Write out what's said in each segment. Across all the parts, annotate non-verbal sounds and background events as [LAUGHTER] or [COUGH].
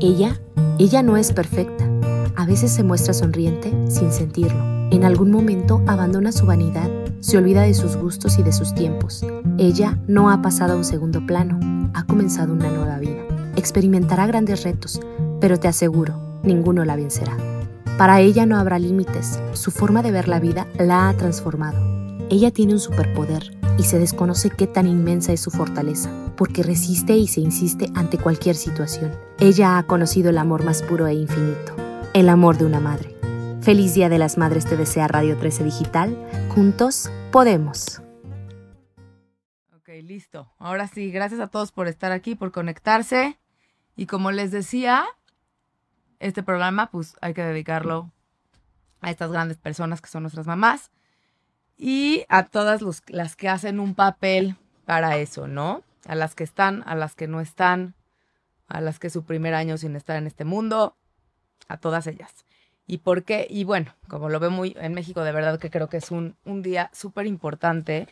Ella, ella no es perfecta. A veces se muestra sonriente sin sentirlo. En algún momento abandona su vanidad, se olvida de sus gustos y de sus tiempos. Ella no ha pasado a un segundo plano, ha comenzado una nueva vida. Experimentará grandes retos, pero te aseguro, ninguno la vencerá. Para ella no habrá límites, su forma de ver la vida la ha transformado. Ella tiene un superpoder y se desconoce qué tan inmensa es su fortaleza, porque resiste y se insiste ante cualquier situación. Ella ha conocido el amor más puro e infinito, el amor de una madre. Feliz Día de las Madres te desea Radio 13 Digital. Juntos podemos. Ok, listo. Ahora sí, gracias a todos por estar aquí, por conectarse. Y como les decía, este programa, pues hay que dedicarlo a estas grandes personas que son nuestras mamás y a todas las que hacen un papel para eso, ¿no? A las que están, a las que no están, a las que su primer año sin estar en este mundo, a todas ellas. ¿Y por qué? Y bueno, como lo veo muy en México, de verdad que creo que es un, un día súper importante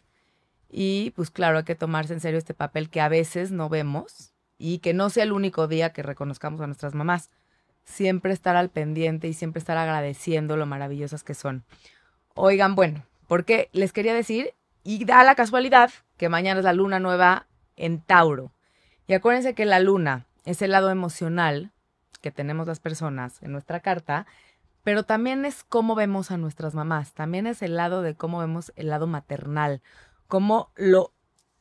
y pues claro, hay que tomarse en serio este papel que a veces no vemos y que no sea el único día que reconozcamos a nuestras mamás siempre estar al pendiente y siempre estar agradeciendo lo maravillosas que son. Oigan, bueno, porque les quería decir, y da la casualidad que mañana es la luna nueva en Tauro. Y acuérdense que la luna es el lado emocional que tenemos las personas en nuestra carta, pero también es cómo vemos a nuestras mamás, también es el lado de cómo vemos el lado maternal, cómo lo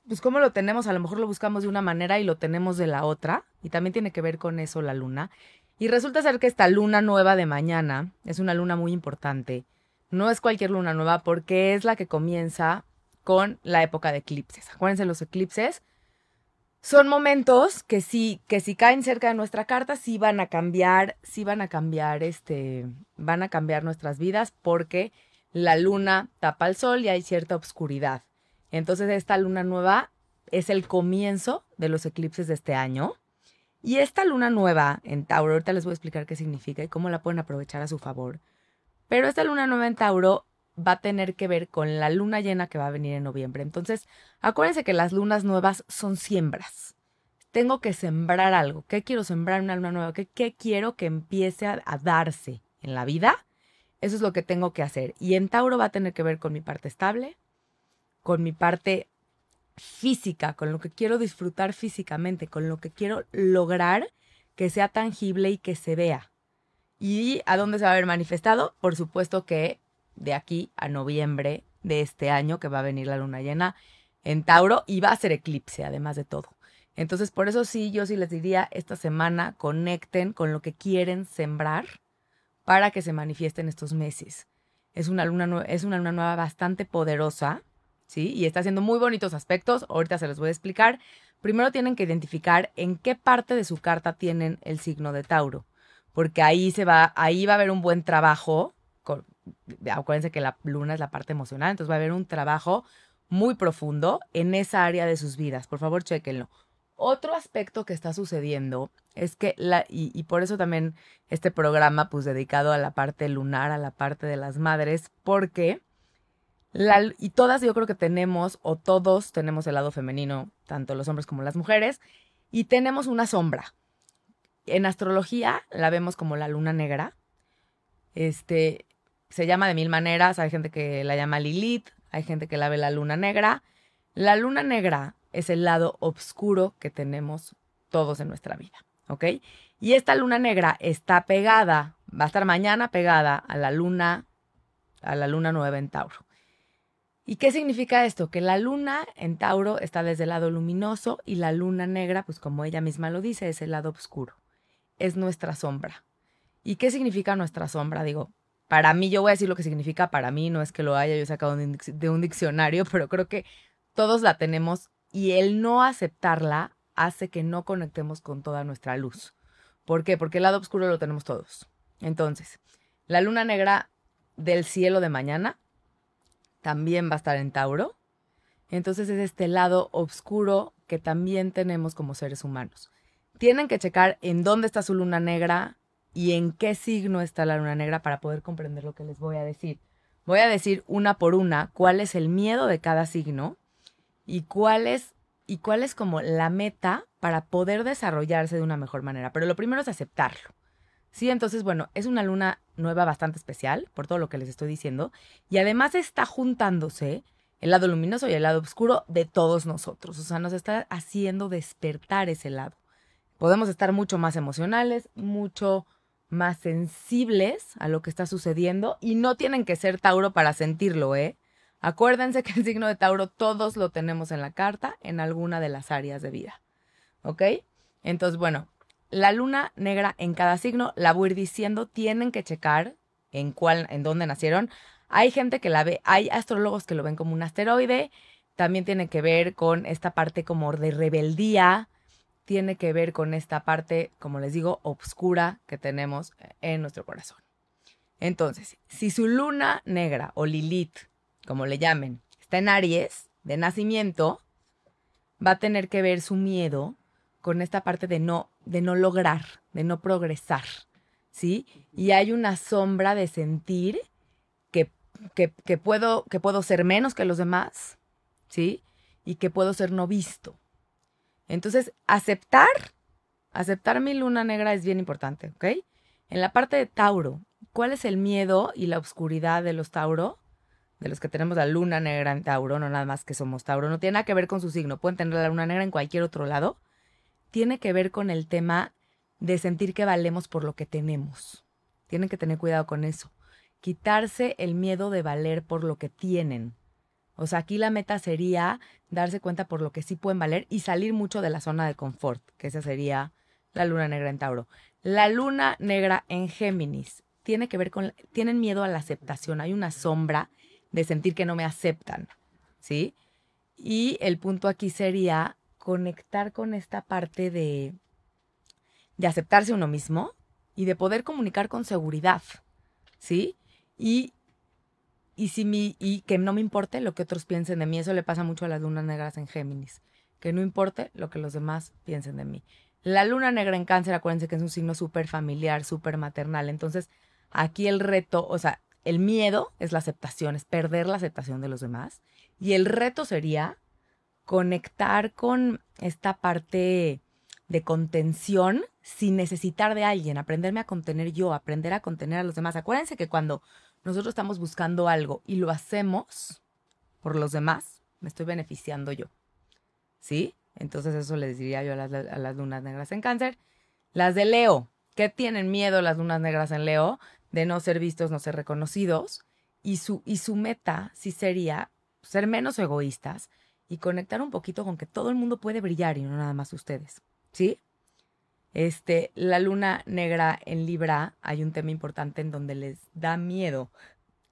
pues cómo lo tenemos, a lo mejor lo buscamos de una manera y lo tenemos de la otra, y también tiene que ver con eso la luna. Y resulta ser que esta luna nueva de mañana es una luna muy importante. No es cualquier luna nueva porque es la que comienza con la época de eclipses. Acuérdense, los eclipses son momentos que sí, que si caen cerca de nuestra carta, sí van a cambiar, sí van a cambiar, este, van a cambiar nuestras vidas porque la luna tapa el sol y hay cierta oscuridad. Entonces esta luna nueva es el comienzo de los eclipses de este año. Y esta luna nueva en Tauro, ahorita les voy a explicar qué significa y cómo la pueden aprovechar a su favor. Pero esta luna nueva en Tauro va a tener que ver con la luna llena que va a venir en noviembre. Entonces, acuérdense que las lunas nuevas son siembras. Tengo que sembrar algo. ¿Qué quiero sembrar en una luna nueva? ¿Qué, quiero que empiece a darse en la vida? Eso es lo que tengo que hacer. Y en Tauro va a tener que ver con mi parte estable, con mi parte física, con lo que quiero disfrutar físicamente, con lo que quiero lograr que sea tangible y que se vea. ¿Y a dónde se va a ver manifestado? Por supuesto que de aquí a noviembre de este año, que va a venir la luna llena en Tauro y va a ser eclipse, además de todo. Entonces, por eso sí, yo sí les diría, esta semana conecten con lo que quieren sembrar para que se manifiesten estos meses. Es una luna, es una luna nueva bastante poderosa ¿sí? Y está haciendo muy bonitos aspectos, ahorita se los voy a explicar. Primero tienen que identificar en qué parte de su carta tienen el signo de Tauro, porque ahí se va, ahí va a haber un buen trabajo. acuérdense que la luna es la parte emocional, entonces va a haber un trabajo muy profundo en esa área de sus vidas. Por favor, chequenlo. Otro aspecto que está sucediendo es que, la, y, por eso también este programa, pues dedicado a la parte lunar, a la parte de las madres, porque y todas yo creo que tenemos, o todos tenemos el lado femenino, tanto los hombres como las mujeres, y tenemos una sombra. En astrología la vemos como la luna negra. Este, se llama de mil maneras, hay gente que la llama Lilith, hay gente que la ve la luna negra. La luna negra es el lado oscuro que tenemos todos en nuestra vida, ¿ok? Y esta luna negra está pegada, va a estar mañana pegada a la luna, a la luna nueva en Tauro. ¿Y qué significa esto? Que la luna en Tauro está desde el lado luminoso y la luna negra, pues como ella misma lo dice, es el lado oscuro. Es nuestra sombra. ¿Y qué significa nuestra sombra? Digo, para mí, yo voy a decir lo que significa para mí, no es que lo haya yo sacado de un diccionario, [LAUGHS] pero creo que todos la tenemos y el no aceptarla hace que no conectemos con toda nuestra luz. ¿Por qué? Porque el lado oscuro lo tenemos todos. Entonces, la luna negra del cielo de mañana también va a estar en Tauro. Entonces es este lado oscuro que también tenemos como seres humanos. Tienen que checar en dónde está su luna negra y en qué signo está la luna negra para poder comprender lo que les voy a decir. Voy a decir una por una cuál es el miedo de cada signo y cuál es, y cuál es como la meta para poder desarrollarse de una mejor manera. Pero lo primero es aceptarlo. Sí, entonces, bueno, es una luna nueva bastante especial, por todo lo que les estoy diciendo, y además está juntándose el lado luminoso y el lado oscuro de todos nosotros. O sea, nos está haciendo despertar ese lado. Podemos estar mucho más emocionales, mucho más sensibles a lo que está sucediendo y no tienen que ser Tauro para sentirlo, ¿eh? Acuérdense que el signo de Tauro todos lo tenemos en la carta en alguna de las áreas de vida. ¿Ok? Entonces, bueno, la luna negra en cada signo, la voy a ir diciendo, tienen que checar en cuál, en dónde nacieron. Hay gente que la ve, hay astrólogos que lo ven como un asteroide, también tiene que ver con esta parte como de rebeldía, tiene que ver con esta parte, como les digo, oscura que tenemos en nuestro corazón. Entonces, si su luna negra o Lilith, como le llamen, está en Aries de nacimiento, va a tener que ver su miedo con esta parte de no, de no lograr, de no progresar, ¿sí? Y hay una sombra de sentir que, que, puedo, que puedo ser menos que los demás, ¿sí? Y que puedo ser no visto. Entonces, aceptar, aceptar mi luna negra es bien importante, ¿ok? En la parte de Tauro, ¿cuál es el miedo y la oscuridad de los Tauro? De los que tenemos la luna negra en Tauro, no nada más que somos Tauro, no tiene nada que ver con su signo, pueden tener la luna negra en cualquier otro lado, tiene que ver con el tema de sentir que valemos por lo que tenemos. Tienen que tener cuidado con eso. Quitarse el miedo de valer por lo que tienen. O sea, aquí la meta sería darse cuenta por lo que sí pueden valer y salir mucho de la zona de confort, que esa sería la luna negra en Tauro. La luna negra en Géminis tiene que ver con, tienen miedo a la aceptación, hay una sombra de sentir que no me aceptan, ¿sí? Y el punto aquí sería conectar con esta parte de, de aceptarse uno mismo y de poder comunicar con seguridad, ¿sí? Y, y, si mi, y que no me importe lo que otros piensen de mí, eso le pasa mucho a las lunas negras en Géminis, que no importe lo que los demás piensen de mí. La luna negra en cáncer, acuérdense que es un signo súper familiar, súper maternal, entonces aquí el reto, o sea, el miedo es la aceptación, es perder la aceptación de los demás, y el reto sería conectar con esta parte de contención sin necesitar de alguien, aprenderme a contener yo, aprender a contener a los demás. Acuérdense que cuando nosotros estamos buscando algo y lo hacemos por los demás, me estoy beneficiando yo. ¿Sí? Entonces eso les diría yo a las, lunas negras en cáncer. Las de Leo, ¿qué tienen miedo las lunas negras en Leo? De no ser vistos, no ser reconocidos. Y su, y su meta sí sería ser menos egoístas, y conectar un poquito con que todo el mundo puede brillar y no nada más ustedes, ¿sí? Este, la luna negra en Libra hay un tema importante en donde les da miedo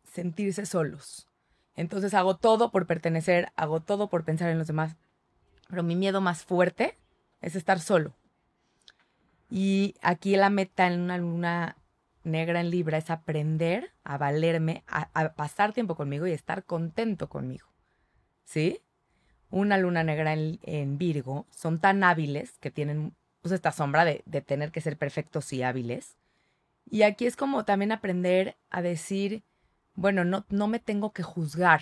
sentirse solos. Entonces hago todo por pertenecer, hago todo por pensar en los demás, pero mi miedo más fuerte es estar solo. Y aquí la meta en una luna negra en Libra es aprender a valerme, a, a pasar tiempo conmigo y estar contento conmigo. ¿Sí? una luna negra en, Virgo son tan hábiles que tienen pues, esta sombra de, de, tener que ser perfectos y hábiles. Y aquí es como también aprender a decir, bueno, no, no me tengo que juzgar,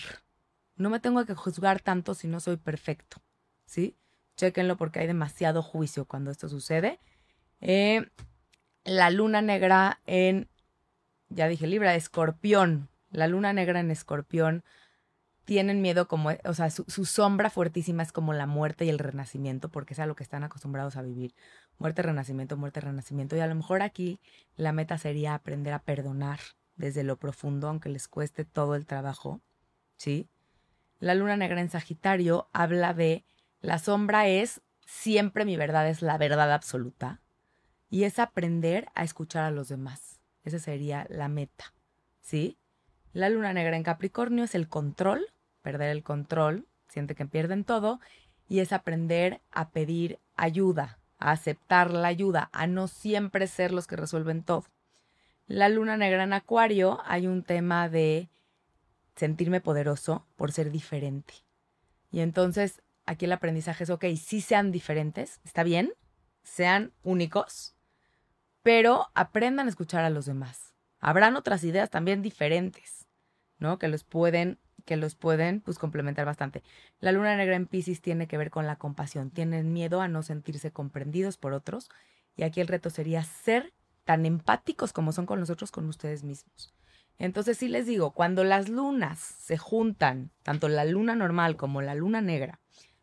no me tengo que juzgar tanto si no soy perfecto, ¿sí? Chéquenlo porque hay demasiado juicio cuando esto sucede. Eh, la luna negra en, ya dije Libra, escorpión. La luna negra en escorpión tienen miedo como, o sea, su, sombra fuertísima es como la muerte y el renacimiento, porque es a lo que están acostumbrados a vivir. Muerte, renacimiento, muerte, renacimiento. Y a lo mejor aquí la meta sería aprender a perdonar desde lo profundo, aunque les cueste todo el trabajo, ¿sí? La luna negra en Sagitario habla de la sombra es siempre mi verdad, es la verdad absoluta. Y es aprender a escuchar a los demás. Esa sería la meta, ¿sí? La luna negra en Capricornio es el control perder el control, siente que pierden todo, y es aprender a pedir ayuda, a aceptar la ayuda, a no siempre ser los que resuelven todo. La luna negra en Acuario hay un tema de sentirme poderoso por ser diferente. Y entonces aquí el aprendizaje es, ok, sí sean diferentes, está bien, sean únicos, pero aprendan a escuchar a los demás. Habrán otras ideas también diferentes, ¿no? Que los pueden que los pueden pues complementar bastante. La luna negra en Pisces tiene que ver con la compasión, tienen miedo a no sentirse comprendidos por otros y aquí el reto sería ser tan empáticos como son con nosotros con ustedes mismos. Entonces sí les digo, cuando las lunas se juntan, tanto la luna normal como la luna negra,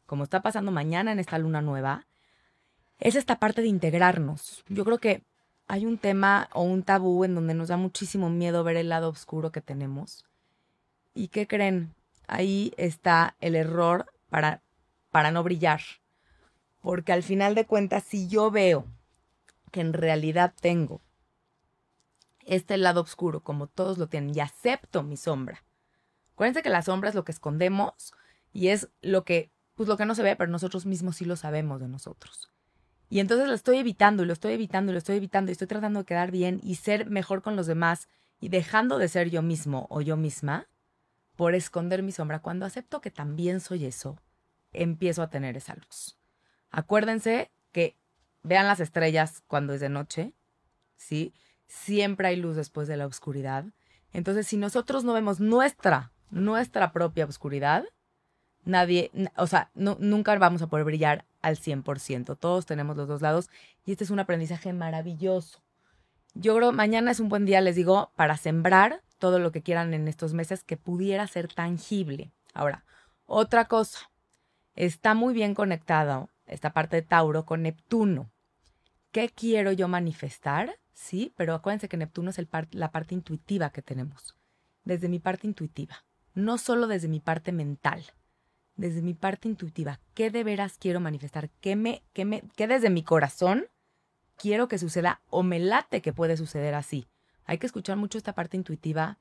como está pasando mañana en esta luna nueva, es esta parte de integrarnos. Yo creo que hay un tema o un tabú en donde nos da muchísimo miedo ver el lado oscuro que tenemos. ¿Y qué creen? Ahí está el error para, para no brillar. Porque al final de cuentas, si yo veo que en realidad tengo este lado oscuro, como todos lo tienen, y acepto mi sombra. Acuérdense que la sombra es lo que escondemos y es lo que, pues lo que no se ve, pero nosotros mismos sí lo sabemos de nosotros. Y entonces lo estoy evitando y lo estoy evitando y lo estoy evitando y estoy tratando de quedar bien y ser mejor con los demás y dejando de ser yo mismo o yo misma por esconder mi sombra. Cuando acepto que también soy eso, empiezo a tener esa luz. Acuérdense que vean las estrellas cuando es de noche, ¿sí? Siempre hay luz después de la oscuridad. Entonces, si nosotros no vemos nuestra, nuestra propia oscuridad, nadie, o sea, nunca vamos a poder brillar al 100%. Todos tenemos los dos lados y este es un aprendizaje maravilloso. Yo creo mañana es un buen día, les digo, para sembrar todo lo que quieran en estos meses que pudiera ser tangible. Ahora, otra cosa, está muy bien conectado esta parte de Tauro con Neptuno. ¿Qué quiero yo manifestar? Sí, pero acuérdense que Neptuno es el la parte intuitiva que tenemos. Desde mi parte intuitiva, no solo desde mi parte mental desde mi parte intuitiva, qué de veras quiero manifestar, qué, me, qué, me, qué desde mi corazón quiero que suceda o me late que puede suceder así. Hay que escuchar mucho esta parte intuitiva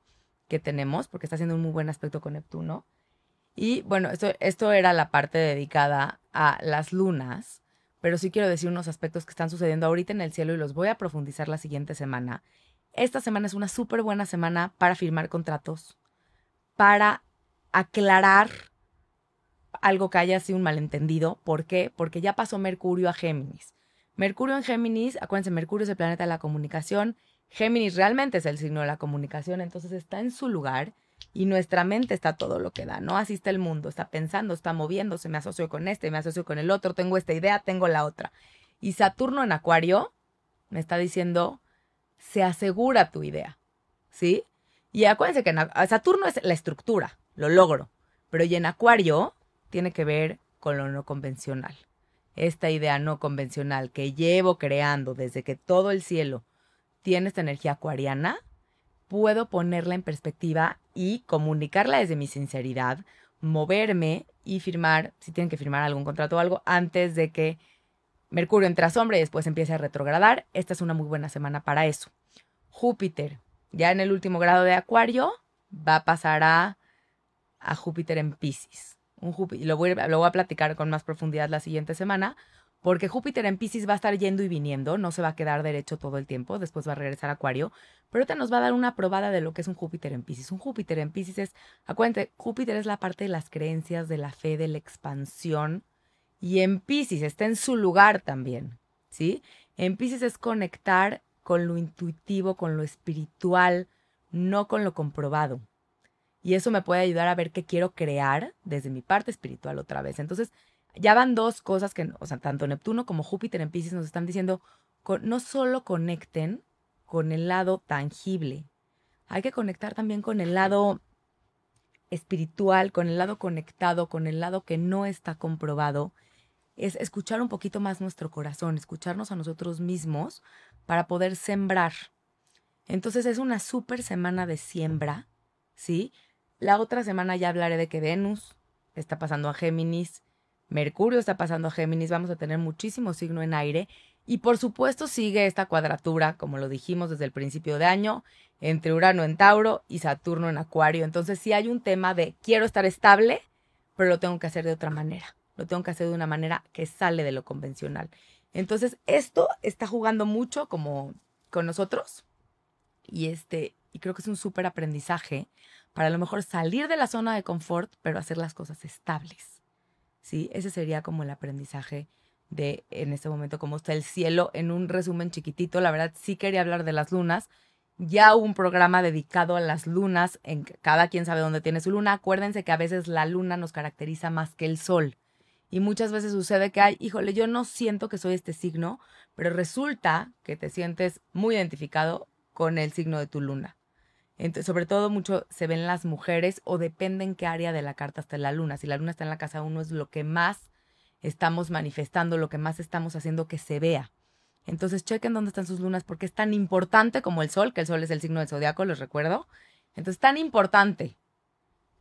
que tenemos porque está haciendo un muy buen aspecto con Neptuno. Y bueno, esto, esto era la parte dedicada a las lunas, pero sí quiero decir unos aspectos que están sucediendo ahorita en el cielo y los voy a profundizar la siguiente semana. Esta semana es una súper buena semana para firmar contratos, para aclarar algo que haya sido un malentendido. ¿Por qué? Porque ya pasó Mercurio a Géminis. Mercurio en Géminis, acuérdense, Mercurio es el planeta de la comunicación. Géminis realmente es el signo de la comunicación, entonces está en su lugar y nuestra mente está todo lo que da, ¿no? Así está el mundo, está pensando, está moviéndose, me asocio con este, me asocio con el otro, tengo esta idea, tengo la otra. Y Saturno en Acuario me está diciendo, se asegura tu idea, ¿sí? Y acuérdense que Saturno es la estructura, lo logro, pero y en Acuario tiene que ver con lo no convencional. Esta idea no convencional que llevo creando desde que todo el cielo tiene esta energía acuariana, puedo ponerla en perspectiva y comunicarla desde mi sinceridad, moverme y firmar, si tienen que firmar algún contrato o algo, antes de que Mercurio entre a sombra y después empiece a retrogradar. Esta es una muy buena semana para eso. Júpiter, ya en el último grado de Acuario, va a pasar a, a Júpiter en Pisces y lo voy, lo voy a platicar con más profundidad la siguiente semana, porque Júpiter en Pisces va a estar yendo y viniendo, no se va a quedar derecho todo el tiempo, después va a regresar a Acuario, pero ahorita nos va a dar una probada de lo que es un Júpiter en Pisces. Un Júpiter en Pisces es, acuérdense, Júpiter es la parte de las creencias, de la fe, de la expansión, y en Pisces está en su lugar también, ¿sí? En Pisces es conectar con lo intuitivo, con lo espiritual, no con lo comprobado. Y eso me puede ayudar a ver qué quiero crear desde mi parte espiritual otra vez. Entonces, ya van dos cosas que, o sea, tanto Neptuno como Júpiter en Pisces nos están diciendo, no solo conecten con el lado tangible, hay que conectar también con el lado espiritual, con el lado conectado, con el lado que no está comprobado, es escuchar un poquito más nuestro corazón, escucharnos a nosotros mismos para poder sembrar. Entonces es una súper semana de siembra, ¿sí? La otra semana ya hablaré de que Venus está pasando a Géminis, Mercurio está pasando a Géminis, vamos a tener muchísimo signo en aire y por supuesto sigue esta cuadratura, como lo dijimos desde el principio de año, entre Urano en Tauro y Saturno en Acuario. Entonces sí hay un tema de quiero estar estable, pero lo tengo que hacer de otra manera. Lo tengo que hacer de una manera que sale de lo convencional. Entonces esto está jugando mucho como con nosotros y este y creo que es un súper aprendizaje para a lo mejor salir de la zona de confort, pero hacer las cosas estables. ¿Sí? Ese sería como el aprendizaje de en este momento cómo está el cielo en un resumen chiquitito. La verdad sí quería hablar de las lunas Ya un programa dedicado a las lunas, en cada quien sabe dónde tiene su luna. Acuérdense que a veces la luna nos caracteriza más que el sol. Y muchas veces sucede que hay, híjole, yo no siento que soy este signo, pero resulta que te sientes muy identificado con el signo de tu luna. Sobre todo mucho se ven las mujeres o depende en qué área de la carta está la luna. Si la luna está en la casa 1 es lo que más estamos manifestando, lo que más estamos haciendo que se vea. Entonces chequen dónde están sus lunas porque es tan importante como el sol, que el sol es el signo del zodiaco, les recuerdo. Entonces, tan importante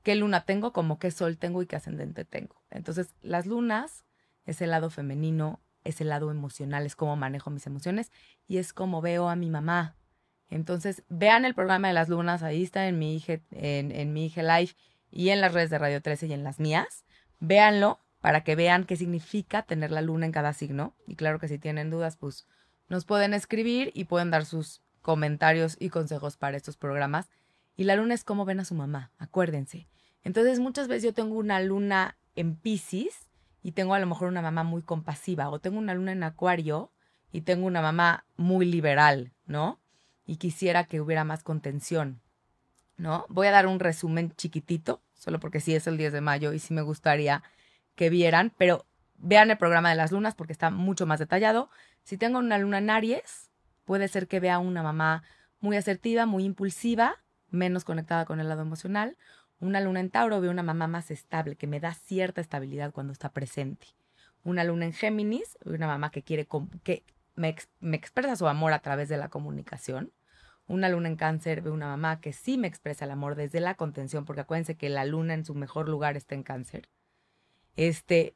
qué luna tengo como qué sol tengo y qué ascendente tengo. Entonces, las lunas es el lado femenino, es el lado emocional, es cómo manejo mis emociones y es como veo a mi mamá. Entonces, vean el programa de las lunas, ahí está en mi hija, en, mi hija Live y en las redes de Radio 13 y en las mías. Véanlo para que vean qué significa tener la luna en cada signo. Y claro que si tienen dudas, pues nos pueden escribir y pueden dar sus comentarios y consejos para estos programas. Y la luna es cómo ven a su mamá, acuérdense. Entonces muchas veces yo tengo una luna en Pisces y tengo a lo mejor una mamá muy compasiva o tengo una luna en Acuario y tengo una mamá muy liberal, ¿no? Y quisiera que hubiera más contención, ¿no? Voy a dar un resumen chiquitito, solo porque sí es el 10 de mayo y sí me gustaría que vieran, pero vean el programa de las lunas porque está mucho más detallado. Si tengo una luna en Aries, puede ser que vea una mamá muy asertiva, muy impulsiva, menos conectada con el lado emocional. Una luna en Tauro veo una mamá más estable, que me da cierta estabilidad cuando está presente. Una luna en Géminis una mamá que quiere que me expresa su amor a través de la comunicación. Una luna en cáncer veo una mamá que sí me expresa el amor desde la contención, porque acuérdense que la luna en su mejor lugar está en cáncer. Este,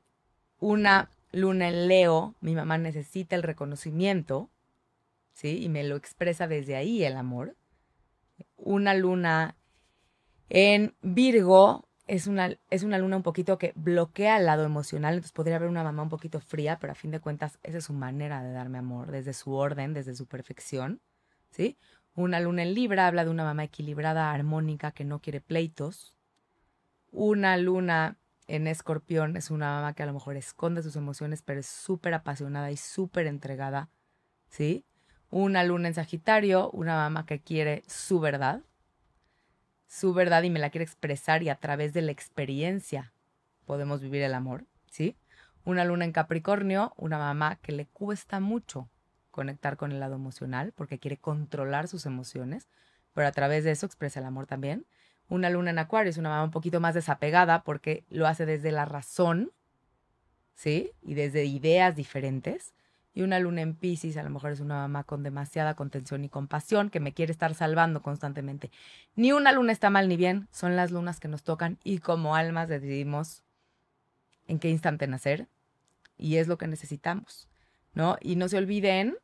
una luna en Leo, mi mamá necesita el reconocimiento, ¿sí? Y me lo expresa desde ahí el amor. Una luna en Virgo es una, es una luna un poquito que bloquea el lado emocional, entonces podría haber una mamá un poquito fría, pero a fin de cuentas esa es su manera de darme amor, desde su orden, desde su perfección, ¿sí? Una luna en Libra habla de una mamá equilibrada, armónica, que no quiere pleitos. Una luna en escorpión es una mamá que a lo mejor esconde sus emociones, pero es súper apasionada y súper entregada, ¿sí? Una luna en Sagitario, una mamá que quiere su verdad, su verdad y me la quiere expresar y a través de la experiencia podemos vivir el amor, ¿sí? Una luna en Capricornio, una mamá que le cuesta mucho conectar con el lado emocional porque quiere controlar sus emociones, pero a través de eso expresa el amor también. Una luna en Acuario es una mamá un poquito más desapegada porque lo hace desde la razón, ¿sí? Y desde ideas diferentes. Y una luna en Pisces a lo mejor es una mamá con demasiada contención y compasión que me quiere estar salvando constantemente. Ni una luna está mal ni bien, son las lunas que nos tocan y como almas decidimos en qué instante nacer y es lo que necesitamos, ¿no? Y no se olviden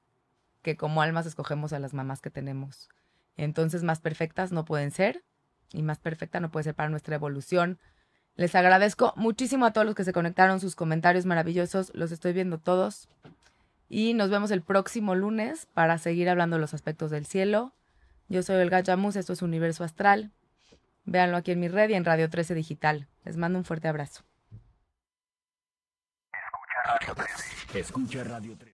que como almas escogemos a las mamás que tenemos. Entonces más perfectas no pueden ser y más perfecta no puede ser para nuestra evolución. Les agradezco muchísimo a todos los que se conectaron, sus comentarios maravillosos, los estoy viendo todos. Y nos vemos el próximo lunes para seguir hablando de los aspectos del cielo. Yo soy Olga Yamus, esto es Universo Astral. Véanlo aquí en mi red y en Radio 13 Digital. Les mando un fuerte abrazo. Escucha Radio 13. Escucha Radio 13.